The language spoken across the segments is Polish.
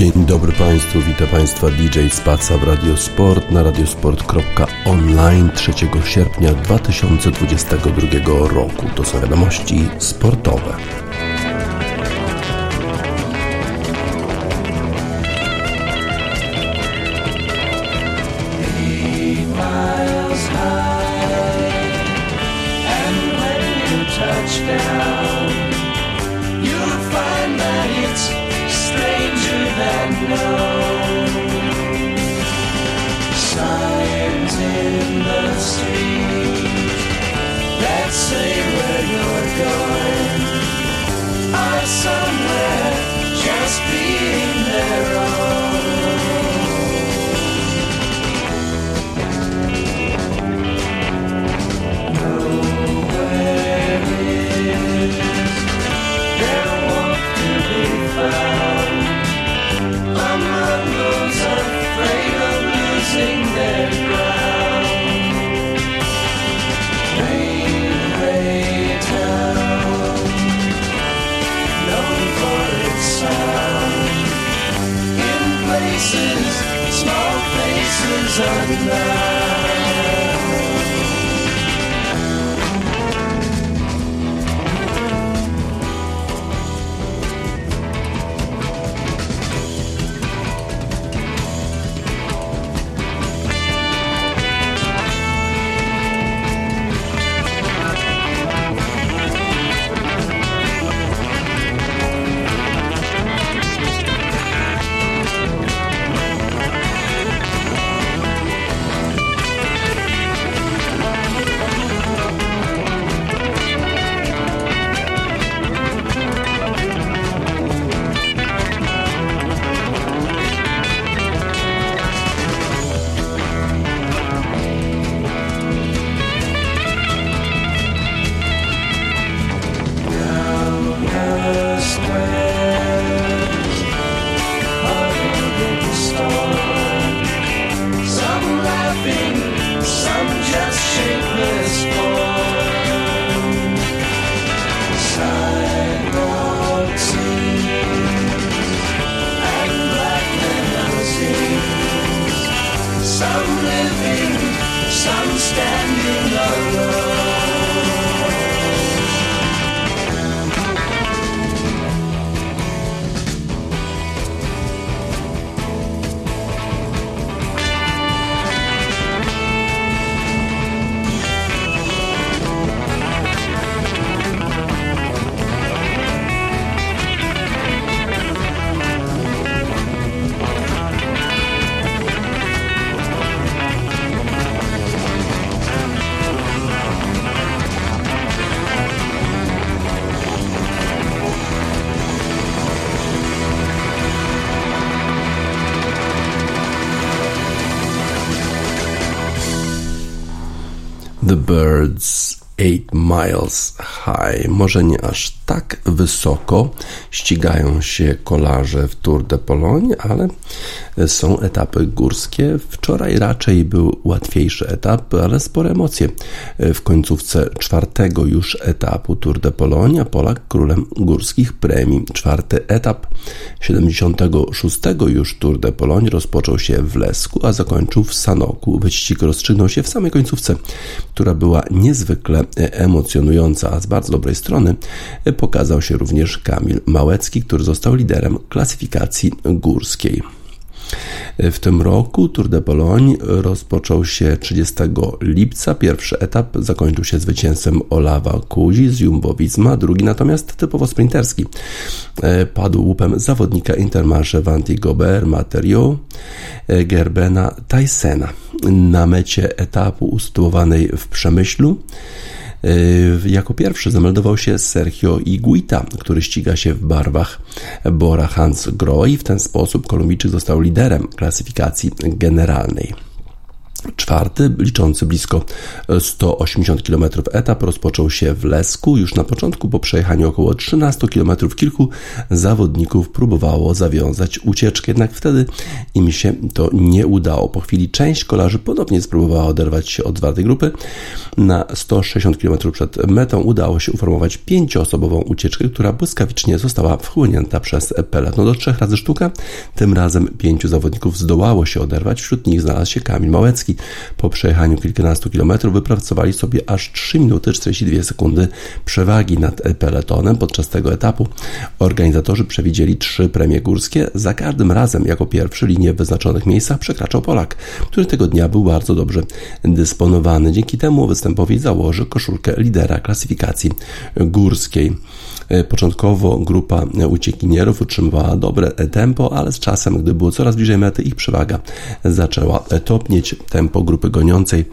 Dzień dobry Państwu, witam Państwa DJ Spaca w Radiosport na radiosport.online 3 sierpnia 2022 roku. To są wiadomości sportowe. Miles High. Może nie aż tak wysoko ścigają się kolarze w Tour de Pologne, ale są etapy górskie. Wczoraj raczej był łatwiejszy etap, ale spore emocje. W końcówce czwartego już etapu Tour de Pologne Polak królem górskich premii. Czwarty etap 76 już Tour de Pologne rozpoczął się w Lesku, a zakończył w Sanoku. Wyścig rozstrzygnął się w samej końcówce, która była niezwykle emocjonująca, a z bardzo dobrej strony pokazał się również Kamil Małecki, który został liderem klasyfikacji górskiej. W tym roku Tour de Pologne rozpoczął się 30 lipca. Pierwszy etap zakończył się zwycięstwem Olawa Kuzi z Jumbo-Visma, drugi natomiast typowo sprinterski. Padł łupem zawodnika Intermarché Vanti Gobert Materio Gerbena Tysena. Na mecie etapu usytuowanej w Przemyślu jako pierwszy zameldował się Sergio Iguita, który ściga się w barwach Bora Hans Grohe w ten sposób Kolumbijczyk został liderem klasyfikacji generalnej. Czwarty, liczący blisko 180 km etap, rozpoczął się w Lesku. Już na początku, po przejechaniu około 13 km, kilku zawodników próbowało zawiązać ucieczkę, jednak wtedy im się to nie udało. Po chwili część kolarzy ponownie spróbowała oderwać się od czwartej grupy. Na 160 km przed metą udało się uformować pięcioosobową ucieczkę, która błyskawicznie została wchłonięta przez peleton do trzech razy sztuka. Tym razem pięciu zawodników zdołało się oderwać. Wśród nich znalazł się Kamil Małecki. Po przejechaniu kilkunastu kilometrów wypracowali sobie aż 3 minuty 42 sekundy przewagi nad peletonem. Podczas tego etapu organizatorzy przewidzieli trzy premie górskie. Za każdym razem jako pierwszy linię w wyznaczonych miejscach przekraczał Polak, który tego dnia był bardzo dobrze dysponowany. Dzięki temu występowi założył koszulkę lidera klasyfikacji górskiej. E, początkowo grupa uciekinierów utrzymywała dobre tempo, ale z czasem, gdy było coraz bliżej mety, ich przewaga zaczęła topnieć. Tempo grupy goniącej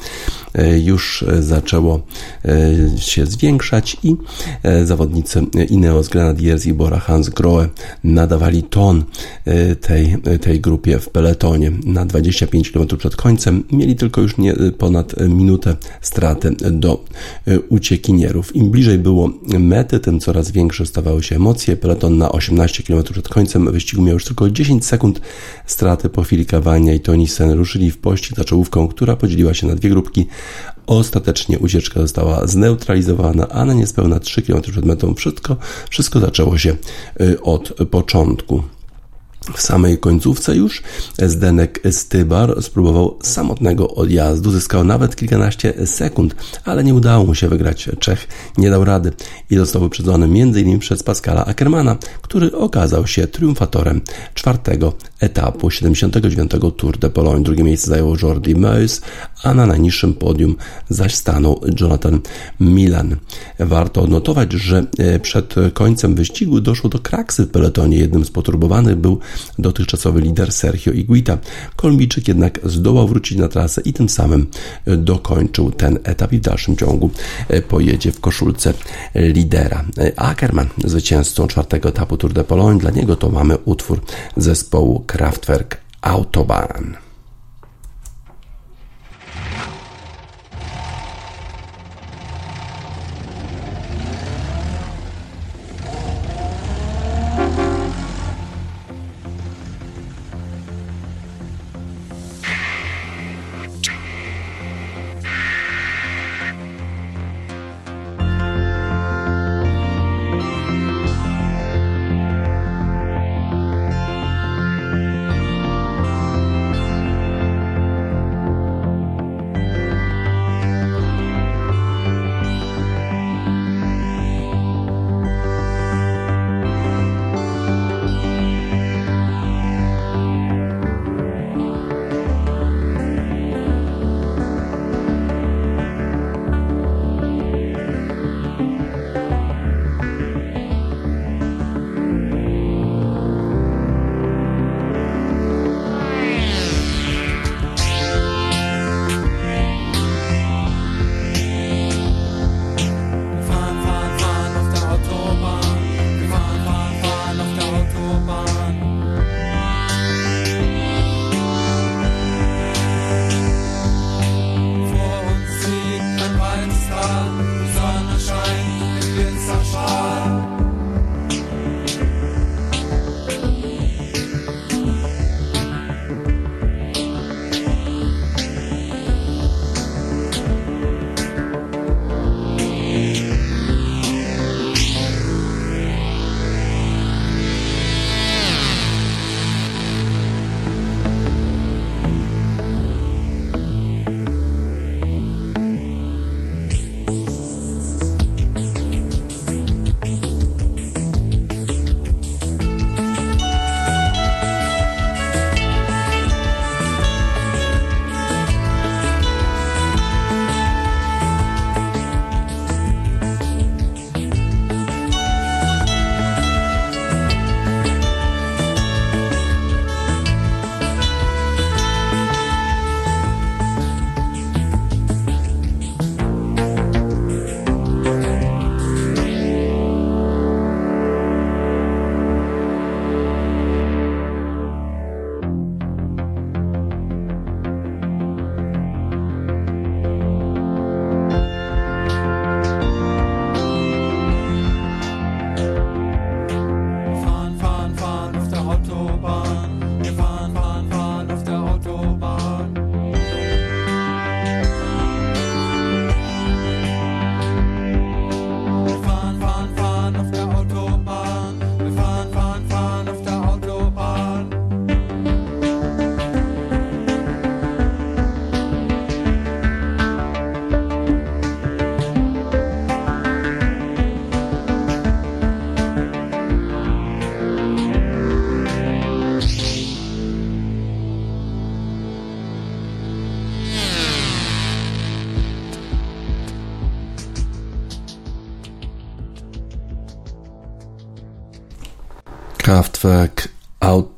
e, już zaczęło e, się zwiększać i zawodnicy Ineos Grenadiers i Bora Hans Grohe nadawali ton tej, tej grupie w peletonie. Na 25 km przed końcem mieli tylko już nie ponad minutę straty do uciekinierów. Im bliżej było mety, tym coraz większe większe stawały się emocje. Peloton na 18 km przed końcem wyścigu miał już tylko 10 sekund straty po chwili kawania i Toni Sen ruszyli w pościg za czołówką, która podzieliła się na dwie grupki. Ostatecznie ucieczka została zneutralizowana, a na niespełna 3 km przed metą wszystko, wszystko zaczęło się y, od początku. W samej końcówce już Zdenek Stybar spróbował samotnego odjazdu, zyskał nawet kilkanaście sekund, ale nie udało mu się wygrać. Czech nie dał rady i został wyprzedzony m.in. przez Pascala Ackermana, który okazał się triumfatorem czwartego etapu 79. Tour de Pologne. Drugie miejsce zajął Jordi Meus, a na najniższym podium zaś stanął Jonathan Milan. Warto odnotować, że e, przed końcem wyścigu doszło do kraksy w peletonie. Jednym z poturbowanych był dotychczasowy lider Sergio Iguita. Kolumbijczyk jednak zdołał wrócić na trasę i tym samym dokończył ten etap i w dalszym ciągu e, pojedzie w koszulce lidera. E, Ackerman zwycięzcą czwartego etapu Tour de Pologne. Dla niego to mamy utwór zespołu Kraftwerk Autobahn.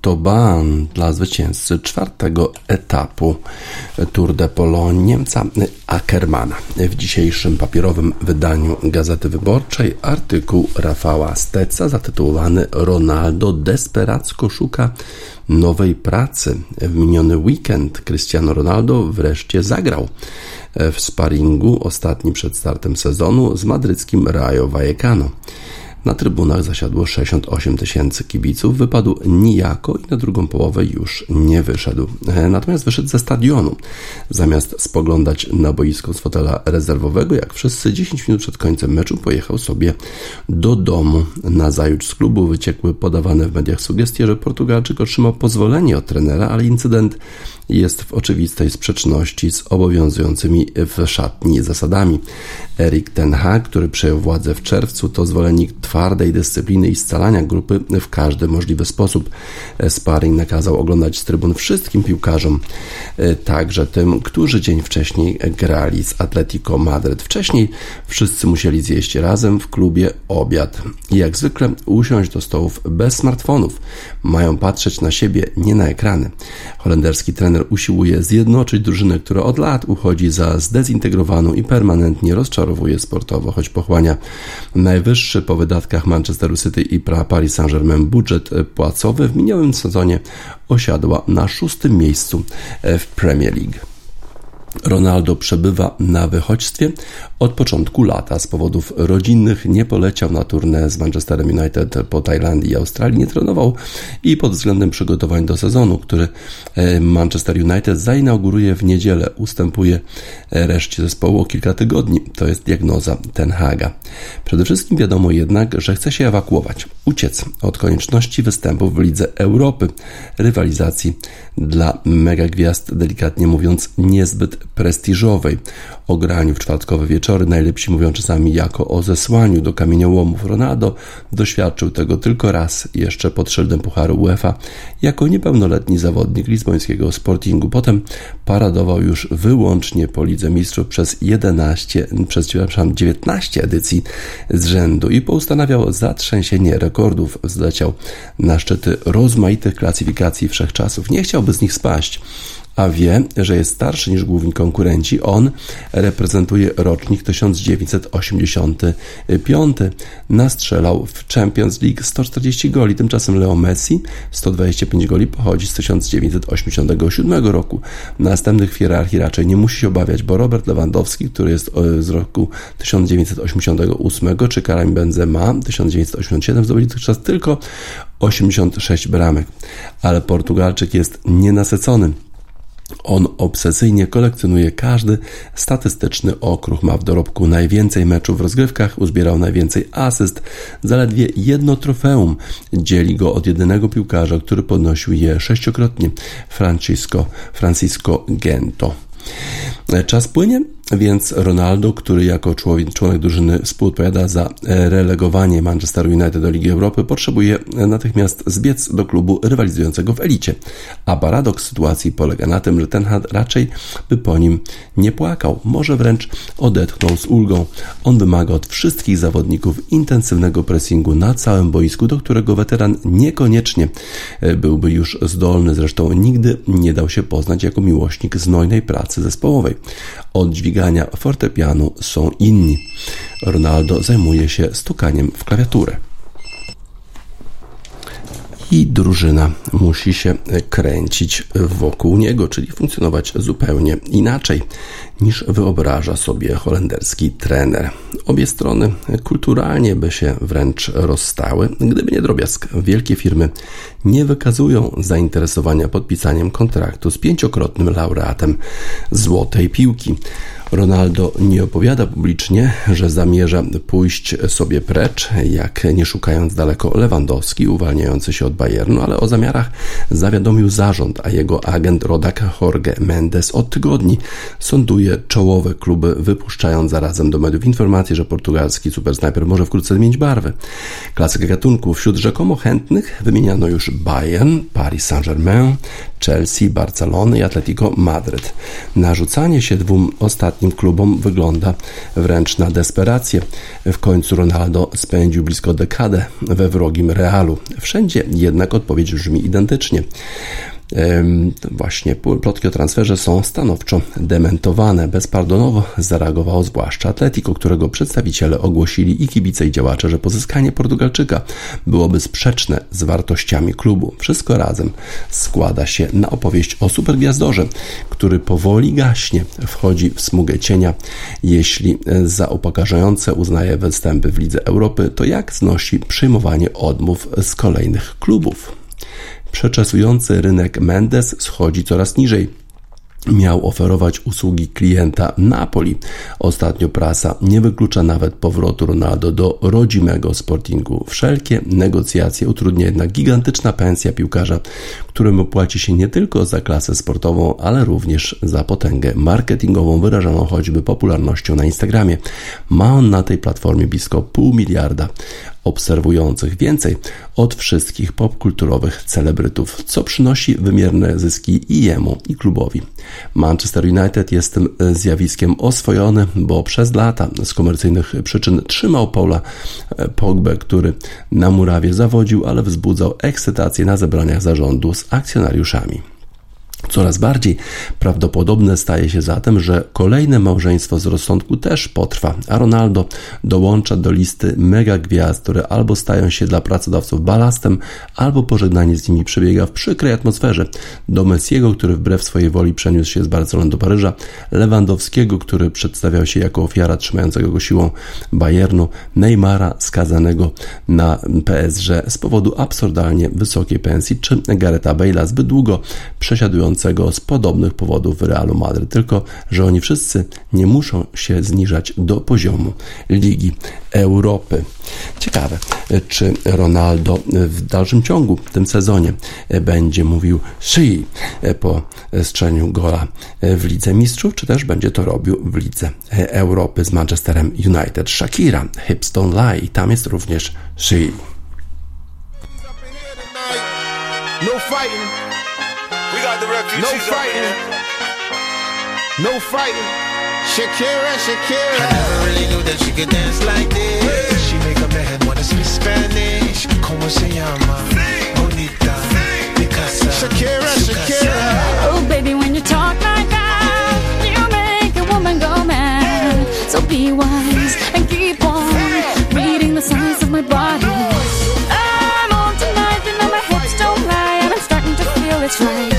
Autobahn dla zwycięzcy czwartego etapu Tour de Pologne Niemca Ackermana. W dzisiejszym papierowym wydaniu Gazety Wyborczej artykuł Rafała Steca zatytułowany Ronaldo desperacko szuka nowej pracy. W miniony weekend Cristiano Ronaldo wreszcie zagrał w sparingu ostatni przed startem sezonu z madryckim Rayo Vallecano. Na trybunach zasiadło 68 tysięcy kibiców, wypadł nijako i na drugą połowę już nie wyszedł. E, natomiast wyszedł ze stadionu. Zamiast spoglądać na boisko z fotela rezerwowego, jak wszyscy 10 minut przed końcem meczu pojechał sobie do domu. Na zajutrz z klubu wyciekły podawane w mediach sugestie, że Portugalczyk otrzymał pozwolenie od trenera, ale incydent jest w oczywistej sprzeczności z obowiązującymi w szatni zasadami. Erik Ten Hag, który przejął władzę w czerwcu, to zwolennik twardej dyscypliny i scalania grupy w każdy możliwy sposób. Sparring nakazał oglądać z trybun wszystkim piłkarzom, także tym, którzy dzień wcześniej grali z Atletico Madryt. Wcześniej wszyscy musieli zjeść razem w klubie obiad i jak zwykle usiąść do stołów bez smartfonów. Mają patrzeć na siebie, nie na ekrany. Holenderski trener usiłuje zjednoczyć drużynę, która od lat uchodzi za zdezintegrowaną i permanentnie rozczarowuje sportowo, choć pochłania najwyższy po wydatkach Manchesteru City i Paris Saint-Germain budżet płacowy w minionym sezonie osiadła na szóstym miejscu w Premier League. Ronaldo przebywa na wychodźstwie od początku lata. Z powodów rodzinnych nie poleciał na turnę z Manchesterem United po Tajlandii i Australii, nie trenował i pod względem przygotowań do sezonu, który e, Manchester United zainauguruje w niedzielę, ustępuje e, reszcie zespołu o kilka tygodni. To jest diagnoza Ten Haga. Przede wszystkim wiadomo jednak, że chce się ewakuować, uciec od konieczności występów w Lidze Europy, rywalizacji dla megagwiazd, delikatnie mówiąc, niezbyt prestiżowej. O graniu w czwartkowe wieczory najlepsi mówią czasami jako o zesłaniu do kamieniołomów. Ronaldo doświadczył tego tylko raz, jeszcze pod szyldem Pucharu UEFA, jako niepełnoletni zawodnik lizbońskiego Sportingu. Potem paradował już wyłącznie po Lidze Mistrzów przez 11, przez 19 edycji z rzędu i poustanawiał zatrzęsienie rekordów. Zleciał na szczyty rozmaitych klasyfikacji wszechczasów. Nie chciałby z nich spaść a wie, że jest starszy niż główni konkurenci. On reprezentuje rocznik 1985. Nastrzelał w Champions League 140 goli, tymczasem Leo Messi 125 goli pochodzi z 1987 roku. Następnych w hierarchii raczej nie musi się obawiać, bo Robert Lewandowski, który jest e, z roku 1988, czy Karim Benzema 1987 zdobyli dotychczas tylko 86 bramek. Ale Portugalczyk jest nienasycony. On obsesyjnie kolekcjonuje każdy statystyczny okruch. Ma w dorobku najwięcej meczów w rozgrywkach, uzbierał najwięcej asyst, zaledwie jedno trofeum dzieli go od jedynego piłkarza, który podnosił je sześciokrotnie, Francisco, Francisco Gento. Czas płynie, więc Ronaldo, który jako człowiek, członek drużyny współodpowiada za relegowanie Manchester United do Ligi Europy, potrzebuje natychmiast zbiec do klubu rywalizującego w elicie. A paradoks sytuacji polega na tym, że ten raczej by po nim nie płakał, może wręcz odetchnął z ulgą. On wymaga od wszystkich zawodników intensywnego pressingu na całym boisku, do którego weteran niekoniecznie byłby już zdolny. Zresztą nigdy nie dał się poznać jako miłośnik znojnej pracy zespołowej. Od fortepianu są inni. Ronaldo zajmuje się stukaniem w klawiaturę i drużyna musi się kręcić wokół niego, czyli funkcjonować zupełnie inaczej niż wyobraża sobie holenderski trener. Obie strony kulturalnie by się wręcz rozstały, gdyby nie drobiazg. Wielkie firmy nie wykazują zainteresowania podpisaniem kontraktu z pięciokrotnym laureatem złotej piłki. Ronaldo nie opowiada publicznie, że zamierza pójść sobie precz, jak nie szukając daleko Lewandowski, uwalniający się od Bayernu, ale o zamiarach zawiadomił zarząd, a jego agent rodak Jorge Mendes od tygodni sonduje czołowe kluby, wypuszczając zarazem do mediów informacje, że portugalski supersniper może wkrótce zmienić barwy. Klasyka gatunku wśród rzekomo chętnych wymieniano już Bayern, Paris Saint-Germain, Chelsea, Barcelony i Atletico Madryt. Narzucanie się dwóm ostatnim ostatnim klubom wygląda wręcz na desperację. W końcu Ronaldo spędził blisko dekadę we wrogim Realu. Wszędzie jednak odpowiedź brzmi identycznie właśnie plotki o transferze są stanowczo dementowane. Bezpardonowo zareagowało zwłaszcza Atletico, którego przedstawiciele ogłosili i kibice i działacze, że pozyskanie Portugalczyka byłoby sprzeczne z wartościami klubu. Wszystko razem składa się na opowieść o supergwiazdorze, który powoli gaśnie, wchodzi w smugę cienia. Jeśli za upokarzające uznaje występy w Lidze Europy, to jak znosi przyjmowanie odmów z kolejnych klubów? Przeczesujący rynek Mendes schodzi coraz niżej miał oferować usługi klienta Napoli. Ostatnio prasa nie wyklucza nawet powrotu Ronaldo do rodzimego Sportingu. Wszelkie negocjacje utrudnia jednak gigantyczna pensja piłkarza, któremu płaci się nie tylko za klasę sportową, ale również za potęgę marketingową wyrażaną choćby popularnością na Instagramie. Ma on na tej platformie blisko pół miliarda obserwujących, więcej od wszystkich popkulturowych celebrytów, co przynosi wymierne zyski i jemu, i klubowi. Manchester United jest tym zjawiskiem oswojony, bo przez lata z komercyjnych przyczyn trzymał Paula e, Pogbę, który na murawie zawodził, ale wzbudzał ekscytację na zebraniach zarządu z akcjonariuszami. Coraz bardziej prawdopodobne staje się zatem, że kolejne małżeństwo z rozsądku też potrwa, a Ronaldo dołącza do listy mega gwiazd, które albo stają się dla pracodawców balastem, albo pożegnanie z nimi przebiega w przykrej atmosferze. Do Messiego, który wbrew swojej woli przeniósł się z Barcelony do Paryża, Lewandowskiego, który przedstawiał się jako ofiara trzymającego go siłą Bayernu, Neymara skazanego na PSG z powodu absurdalnie wysokiej pensji, czy Garetha Bale'a zbyt długo przesiadującego z podobnych powodów w Realu Madryt, tylko że oni wszyscy nie muszą się zniżać do poziomu Ligi Europy. Ciekawe, czy Ronaldo w dalszym ciągu w tym sezonie będzie mówił szyi po strzeleniu gola w Lidze Mistrzów, czy też będzie to robił w Lidze Europy z Manchesterem United. Shakira, Hips Don't Lie, tam jest również szyi. No fighting. No fighting. No fighting. Shakira, Shakira. I never really knew that she could dance like this. She make a man wanna speak Spanish. Como se llama? Bonita. Picasa. Shakira, Shakira. Oh, baby, when you talk like that, you make a woman go mad. So be wise and keep on reading the signs of my body. I'm on tonight, you know my hips don't lie, and I'm starting to feel it's right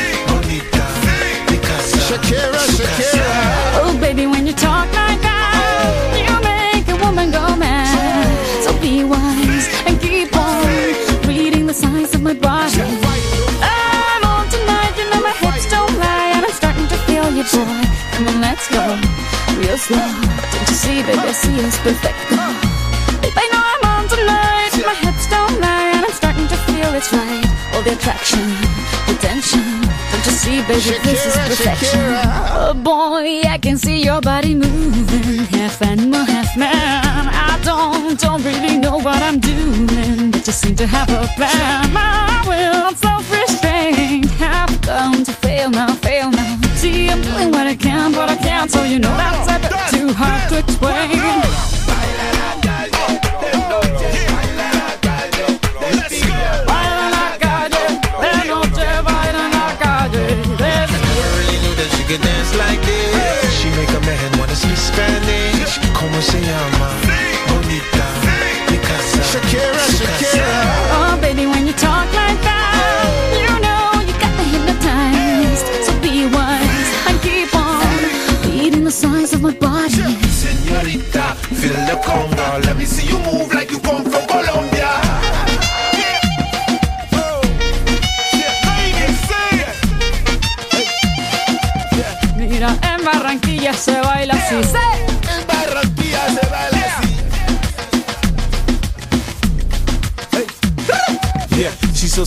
You, boy. Come on, let's go real slow. Don't you see, baby, I see us perfect. Babe, I know I'm on tonight, my hips don't lie, and I'm starting to feel it's right. All the attraction, the tension to see, baby, Shakira, this is perfection. Shakira. Oh boy, I can see your body moving, half animal, half man. I don't, don't really know what I'm doing, but you seem to have a plan. My will, self-restraint, have come to fail now, fail now. See, I'm doing what I can, but I can't, so you know that's a bit too hard to explain. Me you move like you come from Colombia. se va baila así.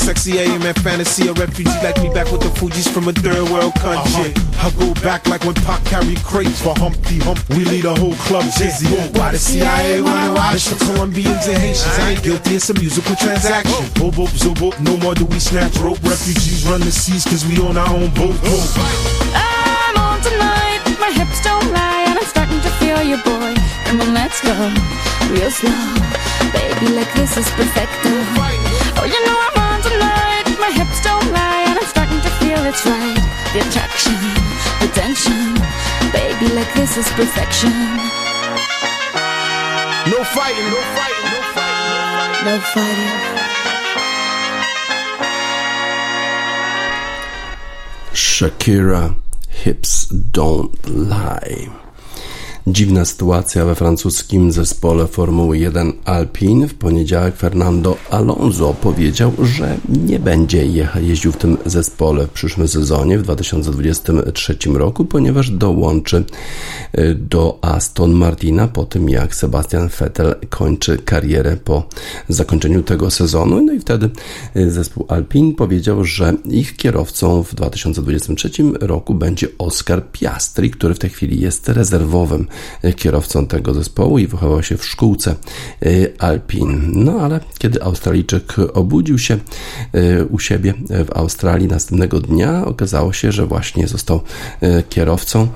Sexy, I am in fantasy. A refugee like me back with the Fuji's from a third world country. I go back like when Pac carried crates for Humpty Hump. We lead a whole club dizzy. Why the CIA wanna watch the Colombians and Haitians? I ain't guilty, it's a musical transaction. Boop, boop, zoop, boop, no more do we snatch rope. Refugees run the seas cause we own our own boat. boat. I'm on tonight, my hips don't lie, and I'm starting to feel you, boy. Come on, let's go, real slow. Baby, like this is perfecto. Oh, you know feel it's right. The attraction, the tension. Baby, like this is perfection. No fighting, no fighting, no fighting. No fighting. Shakira Hips Don't Lie. Dziwna sytuacja we francuskim zespole Formuły 1 Alpine. W poniedziałek Fernando Alonso powiedział, że nie będzie jeździł w tym zespole w przyszłym sezonie w 2023 roku, ponieważ dołączy y, do Aston Martina po tym, jak Sebastian Vettel kończy karierę po zakończeniu tego sezonu. No i wtedy y, zespół Alpine powiedział, że ich kierowcą w 2023 roku będzie Oscar Piastri, który w tej chwili jest rezerwowym kierowcą tego zespołu i wychował się w szkółce y, Alpin. No ale kiedy Australijczyk obudził się y, u siebie w Australii następnego dnia, okazało się, że właśnie został y, kierowcą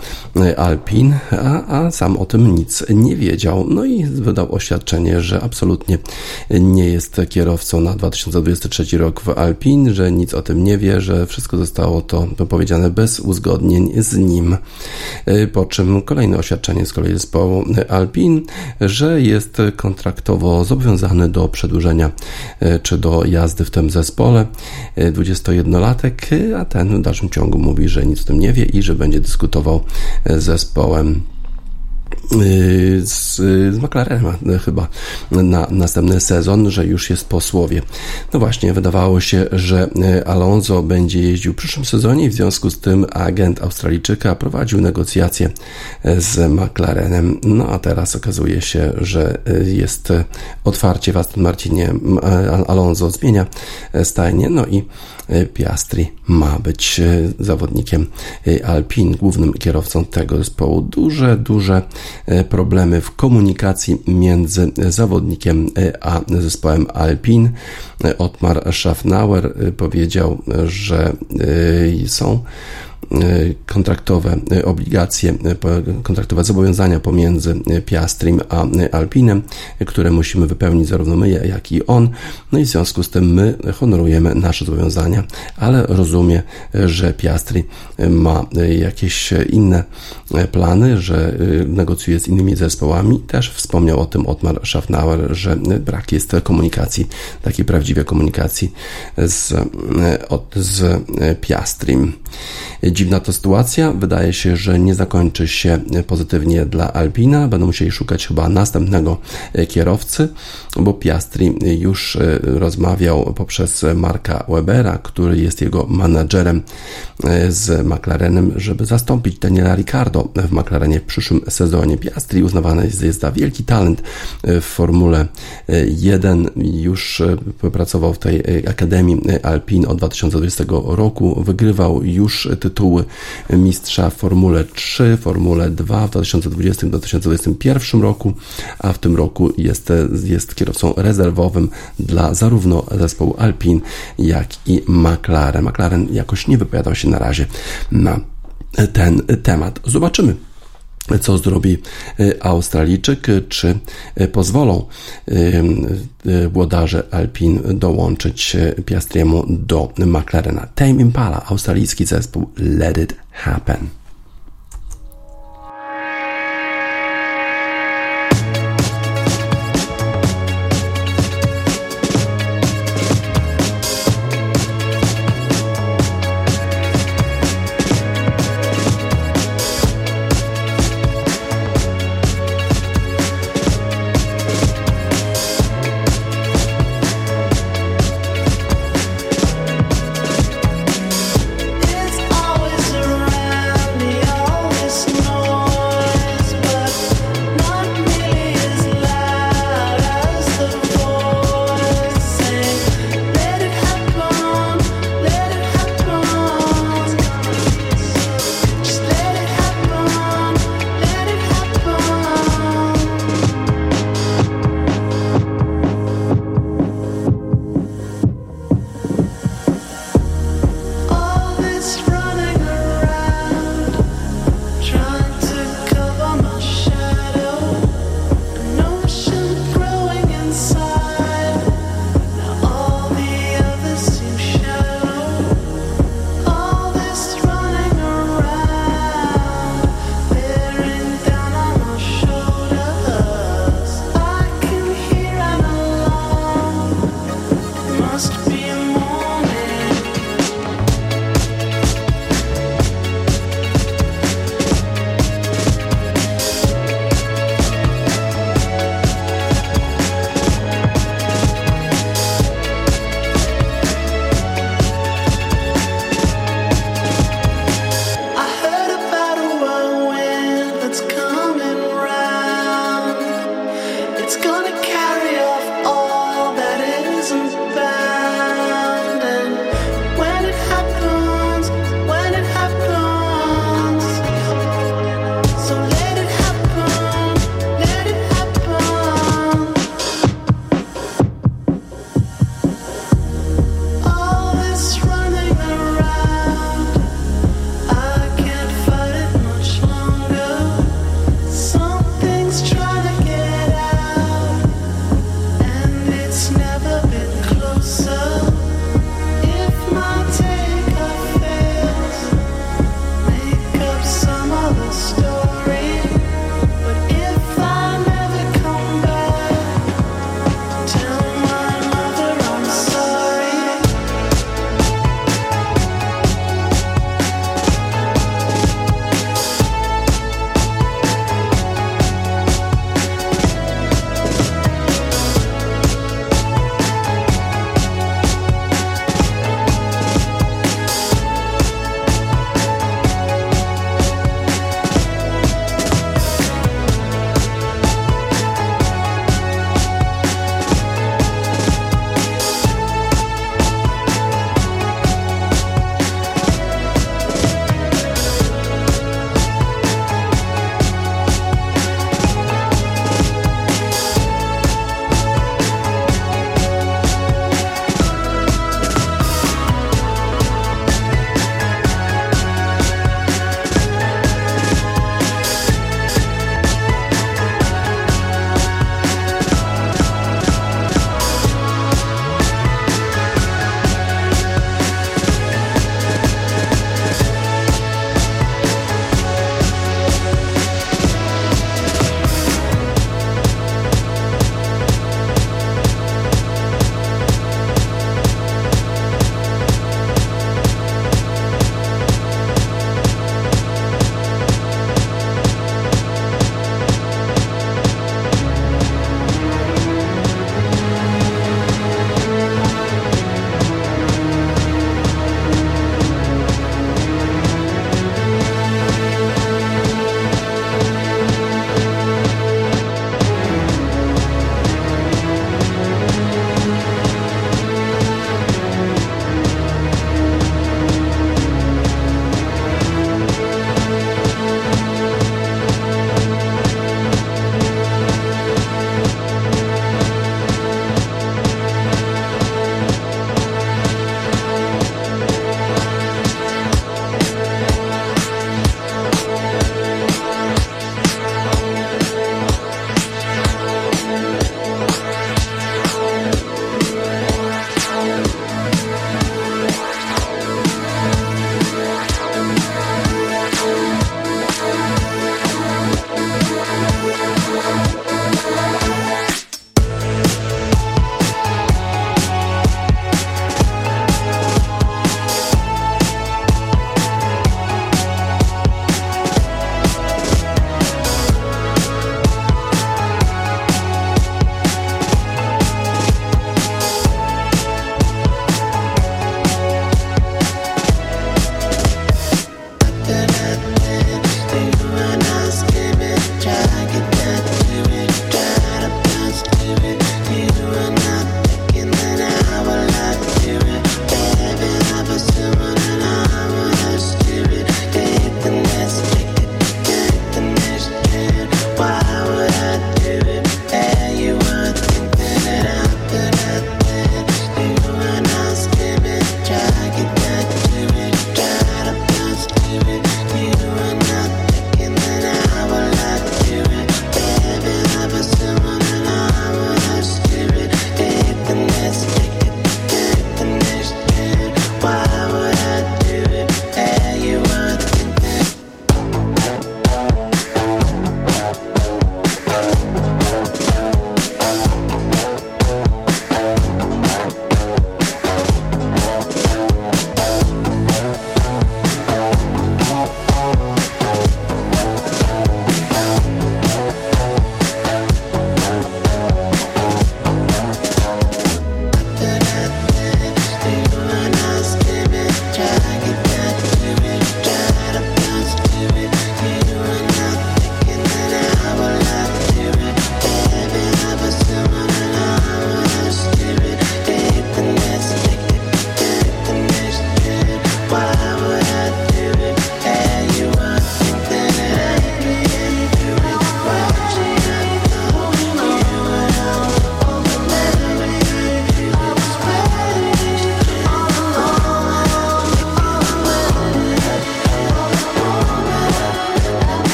Alpin, a, a sam o tym nic nie wiedział. No i wydał oświadczenie, że absolutnie nie jest kierowcą na 2023 rok w Alpin, że nic o tym nie wie, że wszystko zostało to powiedziane bez uzgodnień z nim. Po czym kolejne oświadczenie z kolei zespołu Alpin, że jest kontraktowo zobowiązany do przedłużenia e, czy do jazdy w tym zespole 21-latek, a ten w dalszym ciągu mówi, że nic o tym nie wie i że będzie dyskutował z zespołem z, z McLarenem chyba na następny sezon, że już jest po słowie. No właśnie, wydawało się, że y, Alonso będzie jeździł w przyszłym sezonie i w związku z tym agent Australijczyka prowadził negocjacje y, z McLarenem. No a teraz okazuje się, że jest otwarcie w Aston Martinie. Alonso zmienia stajnie, no i Piastri ma być zawodnikiem Alpin, głównym kierowcą tego zespołu. Duże, duże problemy w komunikacji między zawodnikiem a zespołem Alpin. Otmar Schaffnauer powiedział, że są kontraktowe e, obligacje, e, kontraktowe zobowiązania pomiędzy Piastrim a Alpinem, które musimy wypełnić zarówno my, jak i on. No i w związku z tym my honorujemy nasze zobowiązania, ale rozumie, że Piastri ma jakieś inne plany, że negocjuje z innymi zespołami. Też wspomniał o tym Otmar Schaffnauer, że brak jest komunikacji, takiej prawdziwej komunikacji z, z Piastrim. Dziwna to sytuacja. Wydaje się, że nie zakończy się pozytywnie dla Alpina. Będą musieli szukać chyba następnego e, kierowcy, bo Piastri już e, rozmawiał poprzez Marka Webera, który jest jego menadżerem e, z McLarenem, żeby zastąpić Daniela Ricardo w McLarenie w przyszłym sezonie. Piastri uznawany jest za wielki talent w Formule 1. Już pracował w tej Akademii Alpin od 2020 roku. Wygrywał już tytuł tytuły mistrza w Formule 3, Formule 2 w 2020-2021 roku, a w tym roku jest, jest kierowcą rezerwowym dla zarówno zespołu Alpine, jak i McLaren. McLaren jakoś nie wypowiadał się na razie na ten temat. Zobaczymy co zrobi Australijczyk, czy pozwolą włodarze Alpin dołączyć Piastriemu do McLarena. Tame Impala, australijski zespół Let It Happen.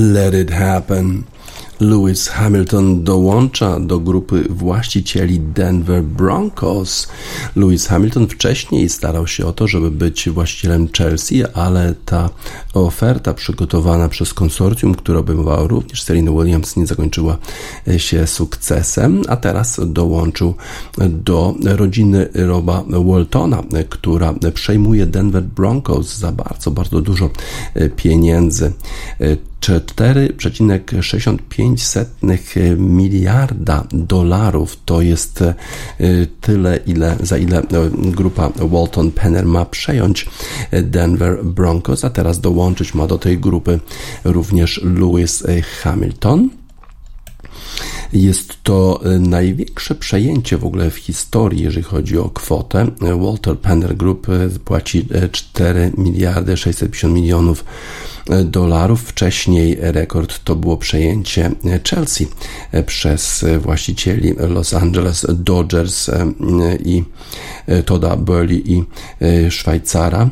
Let It Happen. Lewis Hamilton dołącza do grupy właścicieli Denver Broncos. Lewis Hamilton wcześniej starał się o to, żeby być właścicielem Chelsea, ale ta oferta przygotowana przez konsorcjum, które obejmowało również Serena Williams, nie zakończyła się sukcesem, a teraz dołączył do rodziny Roba Waltona, która przejmuje Denver Broncos za bardzo, bardzo dużo pieniędzy. 4,65 miliarda dolarów to jest e, tyle, ile, za ile e, grupa Walton Penner ma przejąć Denver Broncos, a teraz dołączyć ma do tej grupy również Lewis Hamilton. Jest to największe przejęcie w ogóle w historii, jeżeli chodzi o kwotę. Walter Penner Group płaci 4 miliardy 650 milionów dolarów. Wcześniej rekord to było przejęcie Chelsea przez właścicieli Los Angeles Dodgers i Toda Burley i Szwajcara.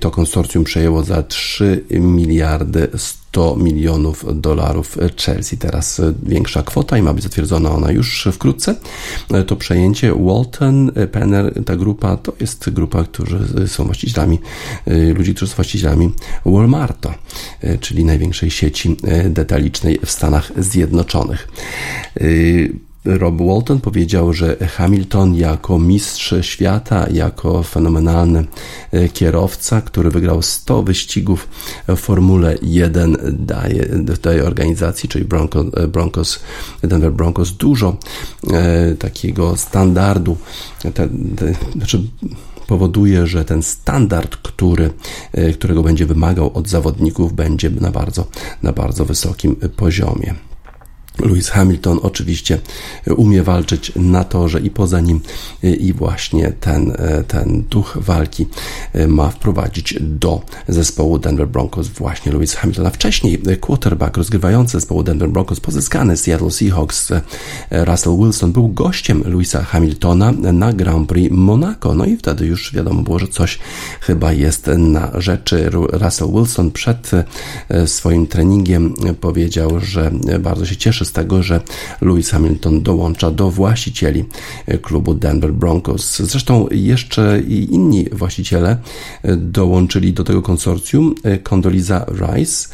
To konsorcjum przejęło za 3 miliardy 100 milionów dolarów Chelsea. Teraz większa kwota i ma być zatwierdzona ona już wkrótce. To przejęcie Walton Penner, ta grupa to jest grupa, którzy są właścicielami, ludzi, którzy są właścicielami Walmarta, czyli największej sieci detalicznej w Stanach Zjednoczonych. Rob Walton powiedział, że Hamilton jako mistrz świata, jako fenomenalny e, kierowca, który wygrał 100 wyścigów w Formule 1 daje tej organizacji, czyli Broncos, e, Broncos, Denver Broncos dużo e, takiego standardu, te, te, znaczy powoduje, że ten standard, który, e, którego będzie wymagał od zawodników, będzie na bardzo, na bardzo wysokim poziomie. Lewis Hamilton oczywiście umie walczyć na torze i poza nim i właśnie ten, ten duch walki ma wprowadzić do zespołu Denver Broncos właśnie Lewis Hamilton. A wcześniej quarterback rozgrywający zespołu Denver Broncos pozyskany z Seattle Seahawks Russell Wilson był gościem Louisa Hamiltona na Grand Prix Monaco. No i wtedy już wiadomo było, że coś chyba jest na rzeczy. Russell Wilson przed swoim treningiem powiedział, że bardzo się cieszy z tego, że Lewis Hamilton dołącza do właścicieli klubu Denver Broncos. Zresztą jeszcze i inni właściciele dołączyli do tego konsorcjum. Condoleezza Rice,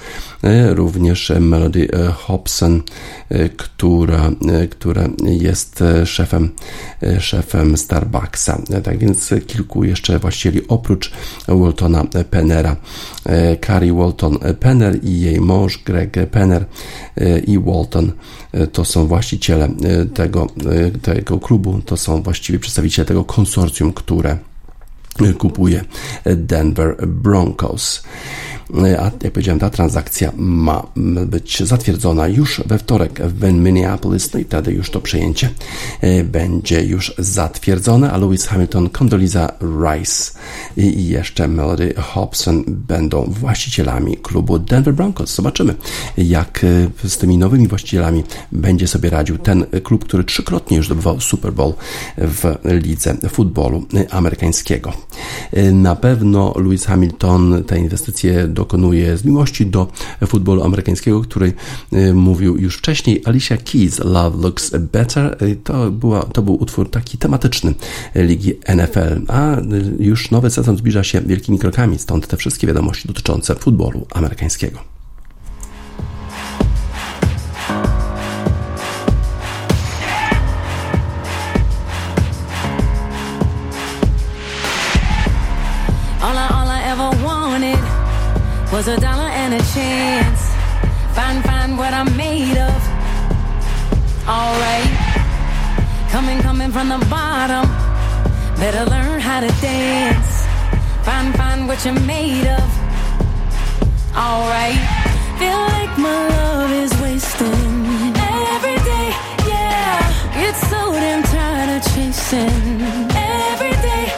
również Melody Hobson, która, która jest szefem, szefem Starbucksa. Tak więc kilku jeszcze właścicieli oprócz Waltona Pennera. Carrie Walton Penner i jej mąż Greg Penner i Walton to są właściciele tego, tego klubu, to są właściwie przedstawiciele tego konsorcjum, które kupuje Denver Broncos. A jak powiedziałem, ta transakcja ma być zatwierdzona już we wtorek w Minneapolis, no i wtedy już to przejęcie e, będzie już zatwierdzone, a Lewis Hamilton, Condoleezza Rice i jeszcze Melody Hobson będą właścicielami klubu Denver Broncos. Zobaczymy, jak e, z tymi nowymi właścicielami będzie sobie radził ten klub, który trzykrotnie już zdobywał Super Bowl w lidze futbolu amerykańskiego. E, na pewno Lewis Hamilton te inwestycje dokonuje z miłości do futbolu amerykańskiego, której e, mówił już wcześniej Alicia Keys, Love Looks Better. E, to, była, to był utwór taki tematyczny ligi NFL, a już nowy sezon zbliża się wielkimi krokami, stąd te wszystkie wiadomości dotyczące futbolu amerykańskiego. Was a dollar and a chance. Find, find what I'm made of. Alright. Coming, coming from the bottom. Better learn how to dance. Find, find what you're made of. Alright. Feel like my love is wasting. Every day, yeah. Get so damn tired of chasing. Every day,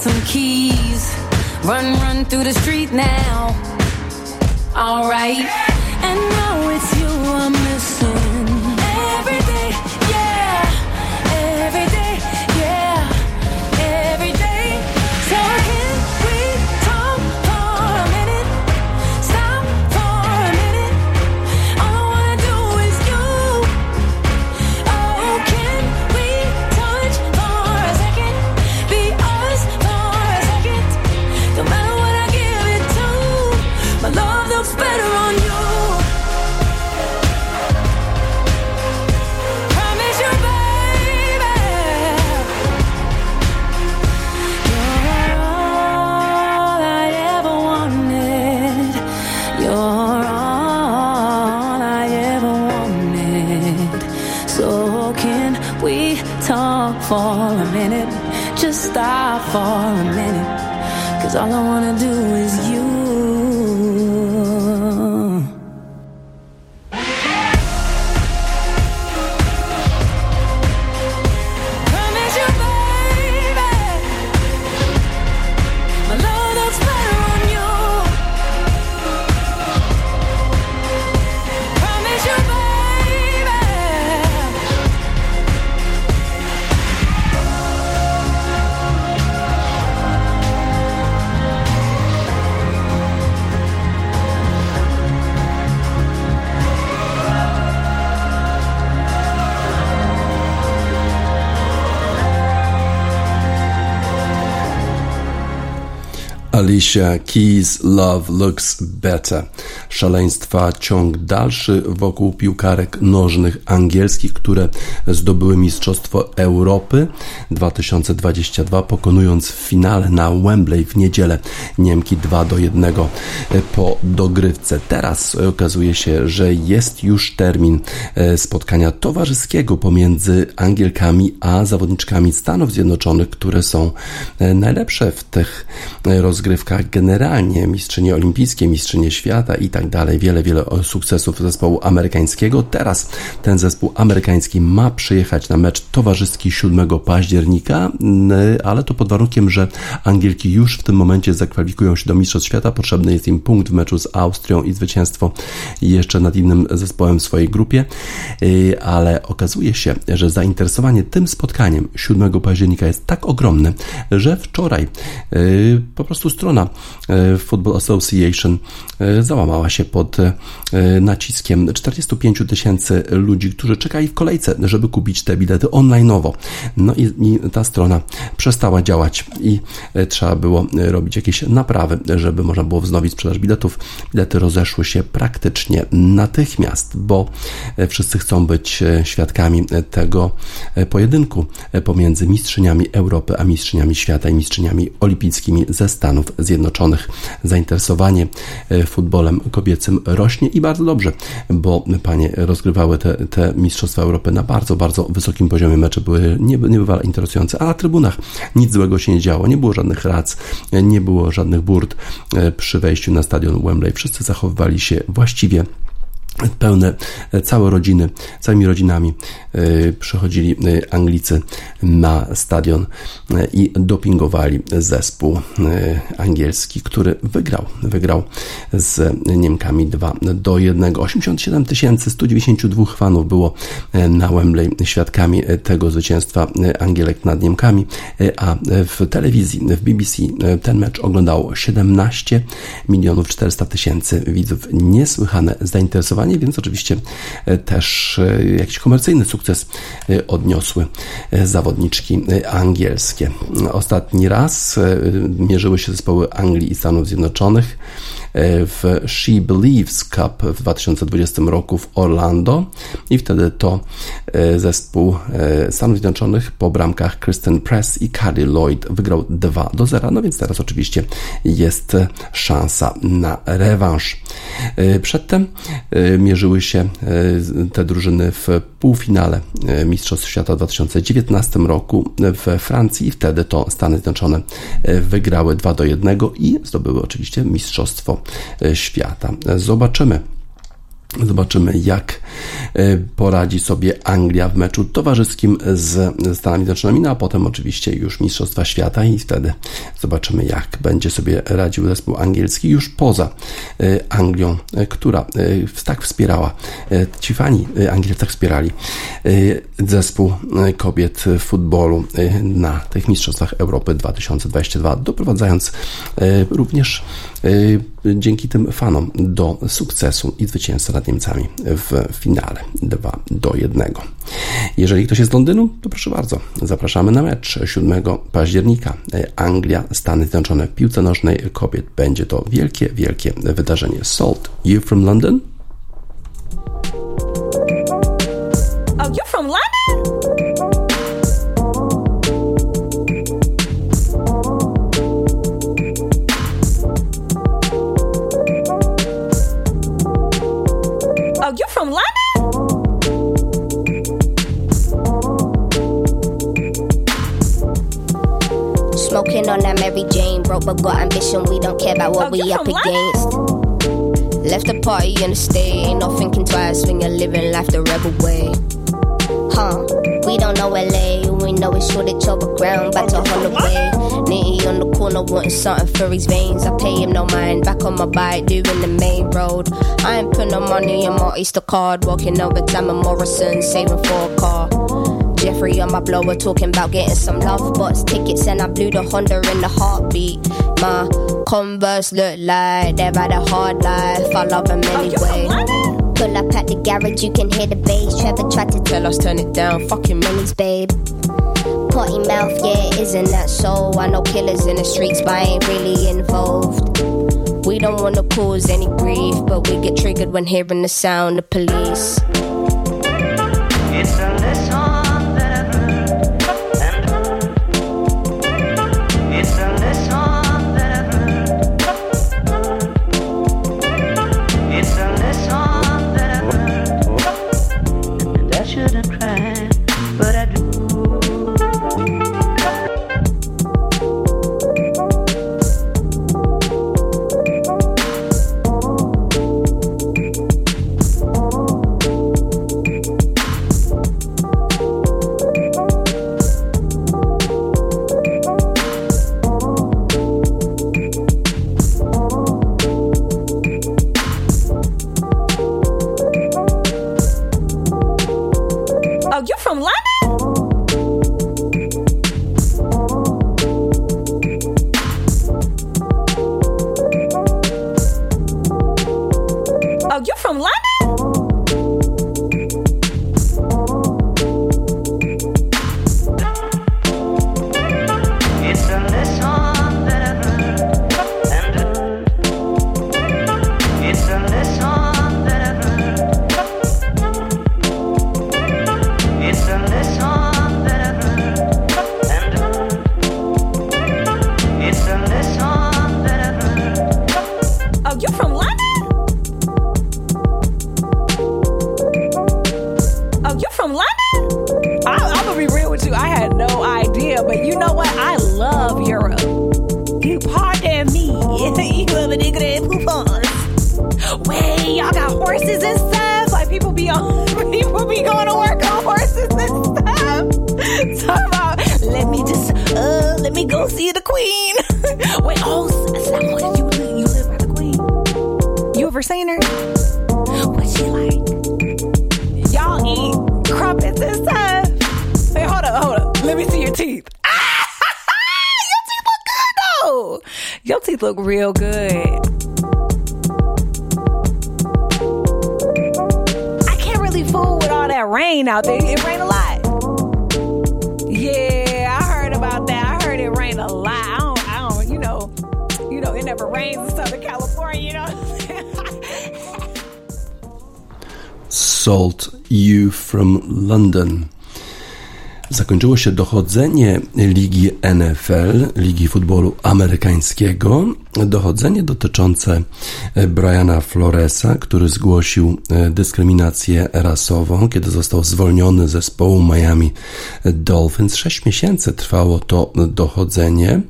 some keys. Run, run through the street now. Alright. Alicia Keys Love Looks Better. Szaleństwa ciąg dalszy wokół piłkarek nożnych angielskich, które zdobyły Mistrzostwo Europy 2022, pokonując w finale na Wembley w niedzielę Niemki 2 do 1 po dogrywce. Teraz okazuje się, że jest już termin e, spotkania towarzyskiego pomiędzy Angielkami a zawodniczkami Stanów Zjednoczonych, które są e, najlepsze w tych rozgrywkach rozgrywkach generalnie, mistrzynie olimpijskie, mistrzynie świata i tak dalej, wiele, wiele sukcesów zespołu amerykańskiego. Teraz ten zespół amerykański ma przyjechać na mecz towarzyski 7 października, ale to pod warunkiem, że Angielki już w tym momencie zakwalifikują się do Mistrzostw Świata. Potrzebny jest im punkt w meczu z Austrią i zwycięstwo jeszcze nad innym zespołem w swojej grupie, y, ale okazuje się, że zainteresowanie tym spotkaniem 7 października jest tak ogromne, że wczoraj y, po prostu strona y, Football Association załamała się pod naciskiem 45 tysięcy ludzi, którzy czekali w kolejce, żeby kupić te bilety online'owo. No i, i ta strona przestała działać i trzeba było robić jakieś naprawy, żeby można było wznowić sprzedaż biletów. Bilety rozeszły się praktycznie natychmiast, bo wszyscy chcą być świadkami tego pojedynku pomiędzy mistrzyniami Europy a mistrzyniami świata i mistrzyniami olimpijskimi ze Stanów Zjednoczonych. Zainteresowanie futbolem kobiecym rośnie i bardzo dobrze, bo panie rozgrywały te, te Mistrzostwa Europy na bardzo, bardzo wysokim poziomie. Mecze były niebywale interesujące, a na trybunach nic złego się nie działo. Nie było żadnych rac, nie było żadnych burt przy wejściu na stadion Wembley. Wszyscy zachowywali się właściwie pełne całe rodziny, całymi rodzinami e, przychodzili e, Anglicy na stadion e, i dopingowali zespół angielski, który wygrał. Wygrał z Niemkami 2 do 1. 87 192 fanów było na Wembley świadkami tego zwycięstwa Angielek nad Niemkami, a w telewizji, w BBC ten mecz oglądało 17 milionów 400 tysięcy widzów. Niesłychane zainteresowanie więc oczywiście e, też e, jakiś komercyjny sukces e, odniosły zawodniczki angielskie. Ostatni raz mierzyły się zespoły Anglii i Stanów Zjednoczonych w She Believes Cup w 2020 roku w Orlando i wtedy to zespół Stanów Zjednoczonych po bramkach Kristen Press i Carrie Lloyd wygrał 2 do 0, no więc teraz oczywiście jest szansa na rewanż. Przedtem mierzyły się e, te drużyny w półfinale e, Mistrzostw Świata w 2019 roku we Francji i wtedy to Stany Zjednoczone e, wygrały 2 do 1 i zdobyły oczywiście Mistrzostwo Świata. Zobaczymy Zobaczymy, jak e, poradzi sobie Anglia w meczu towarzyskim z Stanami Zjednoczonymi, no a potem oczywiście już Mistrzostwa Świata i wtedy zobaczymy, jak będzie sobie radził zespół angielski już poza e, Anglią, e, która tak wspierała, ci fani Anglii tak wspierali zespół kobiet w futbolu na tych Mistrzostwach Europy 2022, doprowadzając również dzięki tym fanom do sukcesu i zwycięstwa nad Niemcami w finale 2 do 1. Jeżeli ktoś jest z Londynu, to proszę bardzo, zapraszamy na mecz 7 października. Anglia, Stany Zjednoczone w piłce nożnej kobiet. Będzie to wielkie, wielkie wydarzenie. Salt, you from London? On that Mary Jane, broke but got ambition. We don't care about what Oh, we up against. Left the party in the state, ain't no thinking twice when you're living life the rebel way. Huh? We don't know LA, we know it's Shoreditch overground, back to Holloway. Nitty on the corner wanting something for his veins. I pay him no mind, back on my bike, doing the main road. I ain't put no money in my Easter card, walking over time Morrison, saving for a car. Jeffrey on my blower talking about getting some love box tickets and I blew the Honda in the heartbeat. My Converse look like they've had a hard life. I love them Oh, anyway. Pull up at the garage, you can hear the bass. Trevor tried to tell us turn it down. Fucking minis, babe. Potty mouth, yeah, isn't that so? I know killers in the streets, but I ain't really involved. We don't wanna cause any grief, but we get triggered when hearing the sound of police. That rain out there. It rained a lot. Yeah, I heard about that. I heard it rain a lot. I don't, I don't, you know, you know, it never rains in Southern California, you know. Salt You from London. Zakończyło się dochodzenie ligi NFL, ligi futbolu amerykańskiego. Dochodzenie dotyczące Briana Floresa, który zgłosił dyskryminację rasową, kiedy został zwolniony z zespołu Miami Dolphins. Sześć miesięcy trwało to dochodzenie.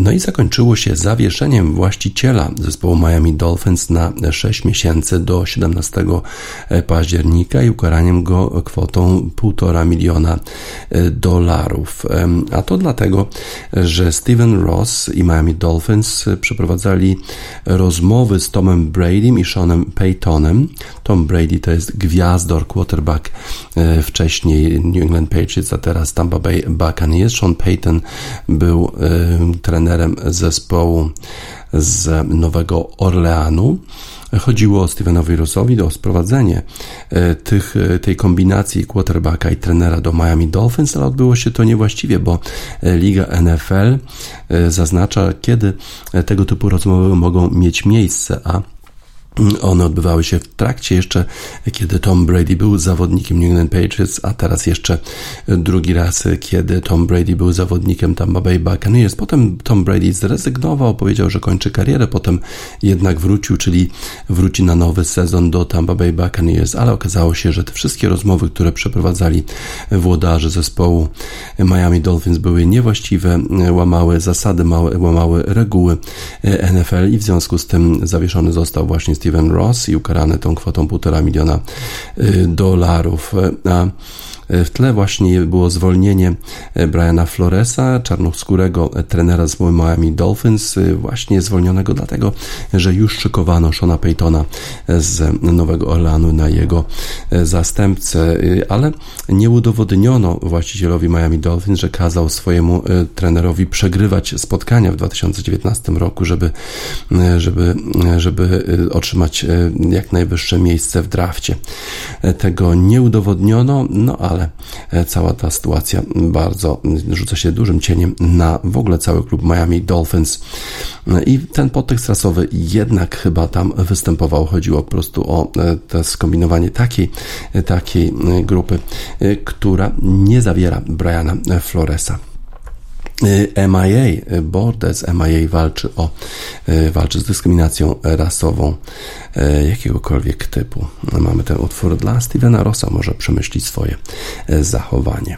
No i zakończyło się zawieszeniem właściciela zespołu Miami Dolphins na 6 miesięcy do 17 października i ukaraniem go kwotą 1,5 miliona dolarów. A to dlatego, że Steven Ross i Miami Dolphins przeprowadzali rozmowy z Tomem Bradym i Seanem Paytonem. Tom Brady to jest gwiazdor, quarterback wcześniej New England Patriots, a teraz Tampa Bay Buccaneers. Sean Payton był trenerem zespołu z Nowego Orleanu. Chodziło o Stevenowi Rossowi o sprowadzenie tych, tej kombinacji quarterbacka i trenera do Miami Dolphins, ale odbyło się to niewłaściwie, bo Liga NFL zaznacza, kiedy tego typu rozmowy mogą mieć miejsce, a one odbywały się w trakcie jeszcze, kiedy Tom Brady był zawodnikiem New England Patriots, a teraz jeszcze drugi raz, kiedy Tom Brady był zawodnikiem Tampa Bay Buccaneers. Potem Tom Brady zrezygnował, powiedział, że kończy karierę, potem jednak wrócił, czyli wróci na nowy sezon do Tampa Bay Buccaneers, ale okazało się, że te wszystkie rozmowy, które przeprowadzali włodarze zespołu Miami Dolphins były niewłaściwe, łamały zasady, łamały reguły NFL i w związku z tym zawieszony został właśnie Steven Ross i ukarany tą kwotą 1,5 miliona dolarów. A w tle właśnie było zwolnienie Briana Floresa, czarnoskórego trenera z Miami Dolphins, właśnie zwolnionego dlatego, że już szykowano Shona Paytona z Nowego Orleanu na jego zastępcę, ale nie udowodniono właścicielowi Miami Dolphins, że kazał swojemu trenerowi przegrywać spotkania w 2019 roku, żeby, żeby, żeby otrzymać jak najwyższe miejsce w drafcie. Tego nie udowodniono, no ale cała ta sytuacja bardzo rzuca się dużym cieniem na w ogóle cały klub Miami Dolphins. I ten podtekst rasowy jednak chyba tam występował. Chodziło po prostu o to skombinowanie takiej, takiej grupy, która nie zawiera Briana Floresa. MIA, Borders MIA walczy o walczy z dyskryminacją rasową jakiegokolwiek typu. Mamy ten utwór dla Stevena Rossa, może przemyślić swoje zachowanie.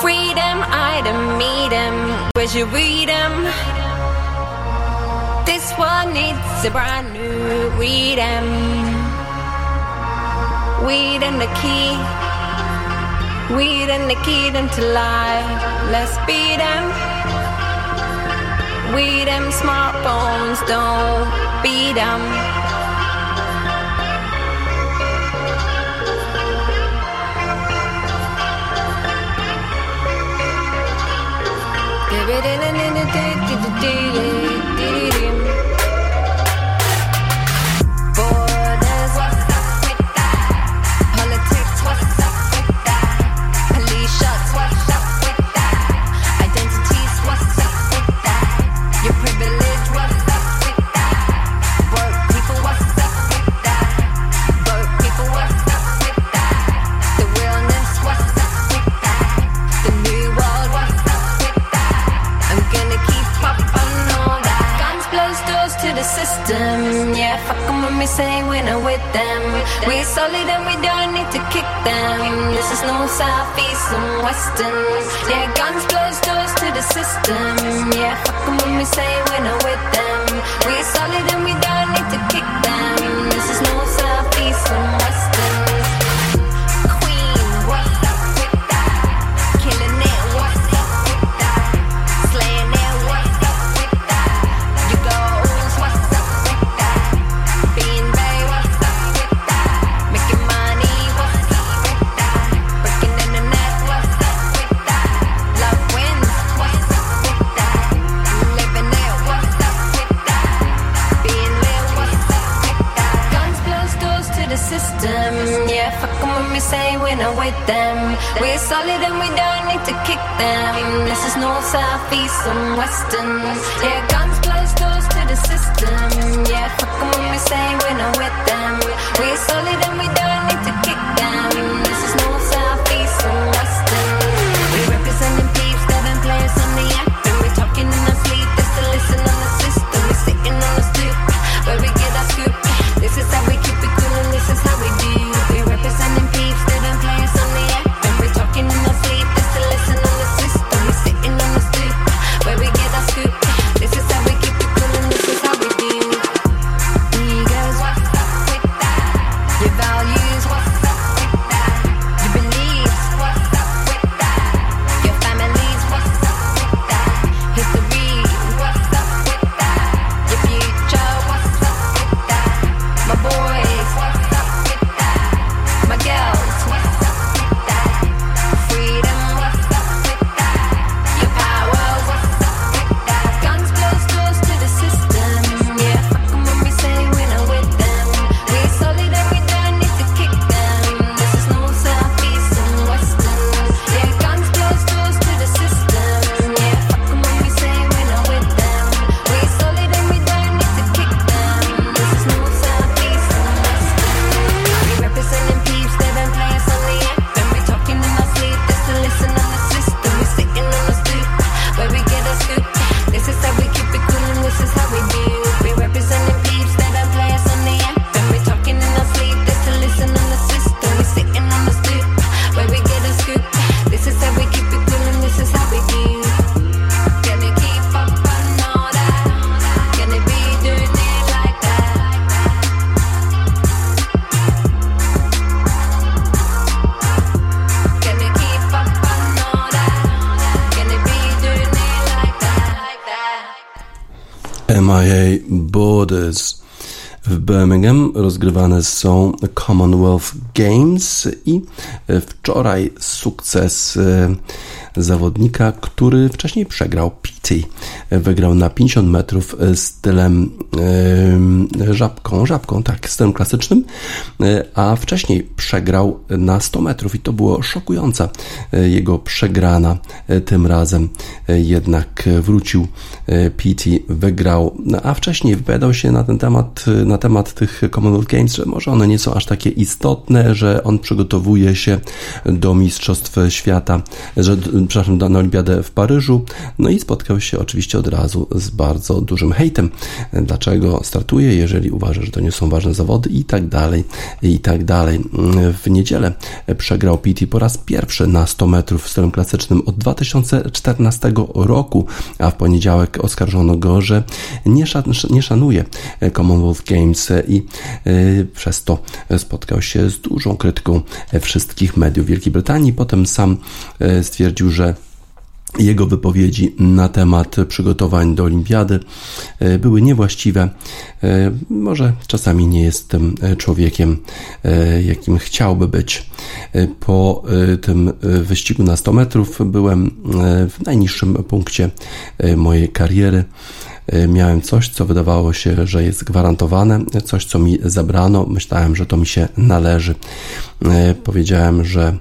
Freedom, item, meet him. Where'd you read him? It's a brand new weed freedom. Weed and the key. Weed and the key to life. Let's beat them. Weed them smartphones don't beat them. Give it in and in a day. Birmingham rozgrywane są Commonwealth Games i e, wczoraj sukces e, zawodnika, który wcześniej przegrał Pity. E, wygrał na 50 metrów stylem Żabką, Żabką, tak, stylem klasycznym, e, a wcześniej przegrał na 100 metrów i to było szokujące. Jego przegrana e, tym razem e, jednak wrócił. PT wygrał, no, a wcześniej wypowiadał się na ten temat, na temat tych Commonwealth Games, że może one nie są aż takie istotne, że on przygotowuje się do Mistrzostw Świata, że, przepraszam, na Olimpiadę w Paryżu, no i spotkał się oczywiście od razu z bardzo dużym hejtem. Dlaczego dlaczego startuje, jeżeli uważa, że to nie są ważne zawody i tak dalej, i tak dalej. W niedzielę przegrał Pitti po raz pierwszy na 100 metrów w stylu klasycznym od 2014 roku, a w poniedziałek oskarżono go, że nie, szan nie szanuje Commonwealth Games i yy, przez to spotkał się z dużą krytyką wszystkich mediów Wielkiej Brytanii. Potem sam y, stwierdził, że jego wypowiedzi na temat przygotowań do olimpiady e, były niewłaściwe. E, Może czasami nie jestem e, człowiekiem, jakim chciałby być. Po tym wyścigu na 100 metrów byłem w najniższym punkcie mojej kariery. E, Miałem coś, co wydawało się, że jest gwarantowane, coś, co mi zabrano. Myślałem, że to mi się należy. E, Powiedziałem, że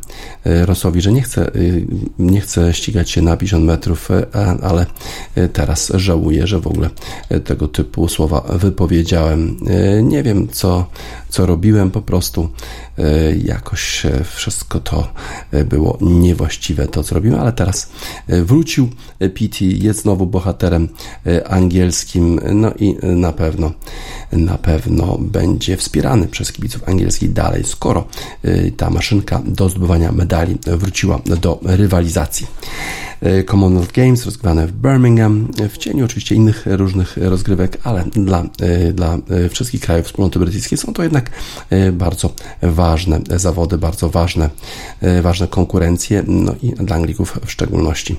e, Rosowi, że nie chcę, nie chcę ścigać się na 50 metrów, ale teraz żałuję, że w ogóle tego typu słowa wypowiedziałem. Nie wiem, co, co robiłem, po prostu jakoś wszystko to było niewłaściwe, to co ale teraz wrócił Pity, jest znowu bohaterem e, angielskim, no i na pewno, na pewno będzie wspierany przez kibiców angielskich dalej, skoro e, ta maszynka do zdobywania medali wróciła do rywalizacji. E, Commonwealth Games rozgrywane w Birmingham, w cieniu oczywiście innych różnych rozgrywek, ale dla, e, dla e, wszystkich krajów wspólnoty brytyjskiej są to jednak bardzo ważne zawody, bardzo ważne, ważne konkurencje, no i dla Anglików w szczególności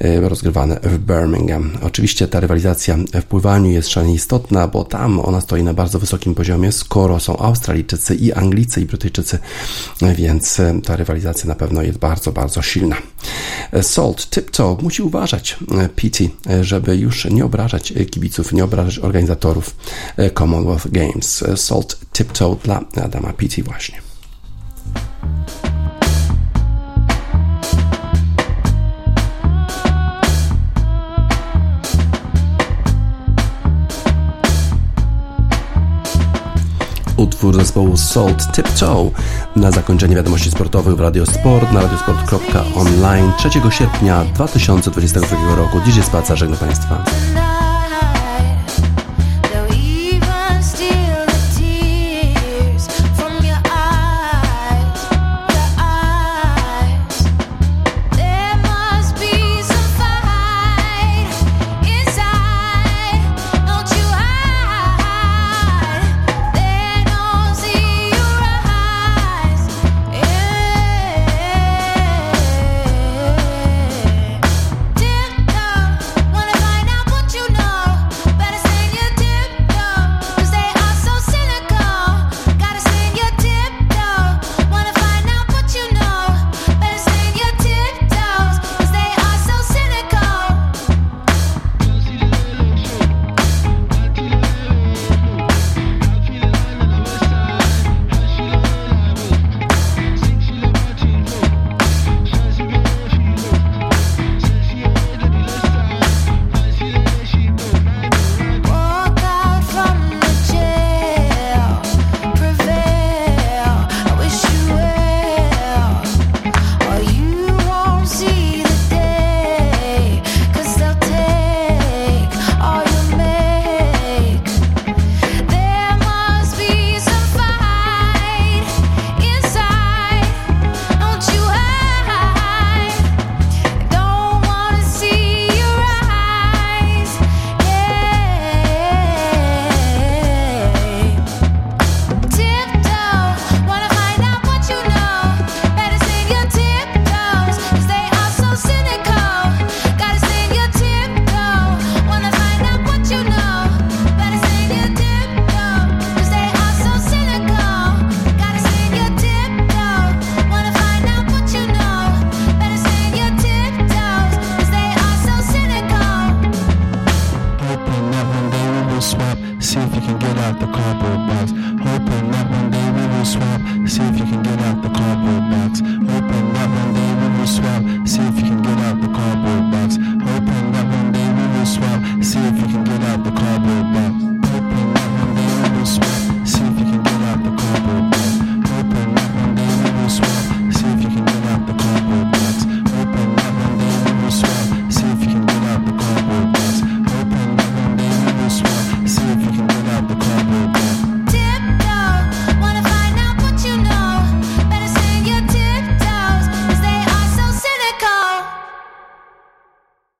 rozgrywane w Birmingham. Oczywiście ta rywalizacja w pływaniu jest szalenie istotna, bo tam ona stoi na bardzo wysokim poziomie, skoro są Australijczycy i Anglicy i Brytyjczycy, więc ta rywalizacja na pewno jest bardzo, bardzo silna. E, Salt Tiptoe musi uważać e, Pity, e, żeby już nie obrażać e, kibiców, nie obrażać organizatorów Commonwealth Games. Salt Tiptoe dla Adama Pity właśnie. Utwór zespołu Salt Tiptoe na zakończenie wiadomości sportowych w Radiosport na radiosport.online 3 sierpnia 2022 roku. DJ Spaca żegna Państwa.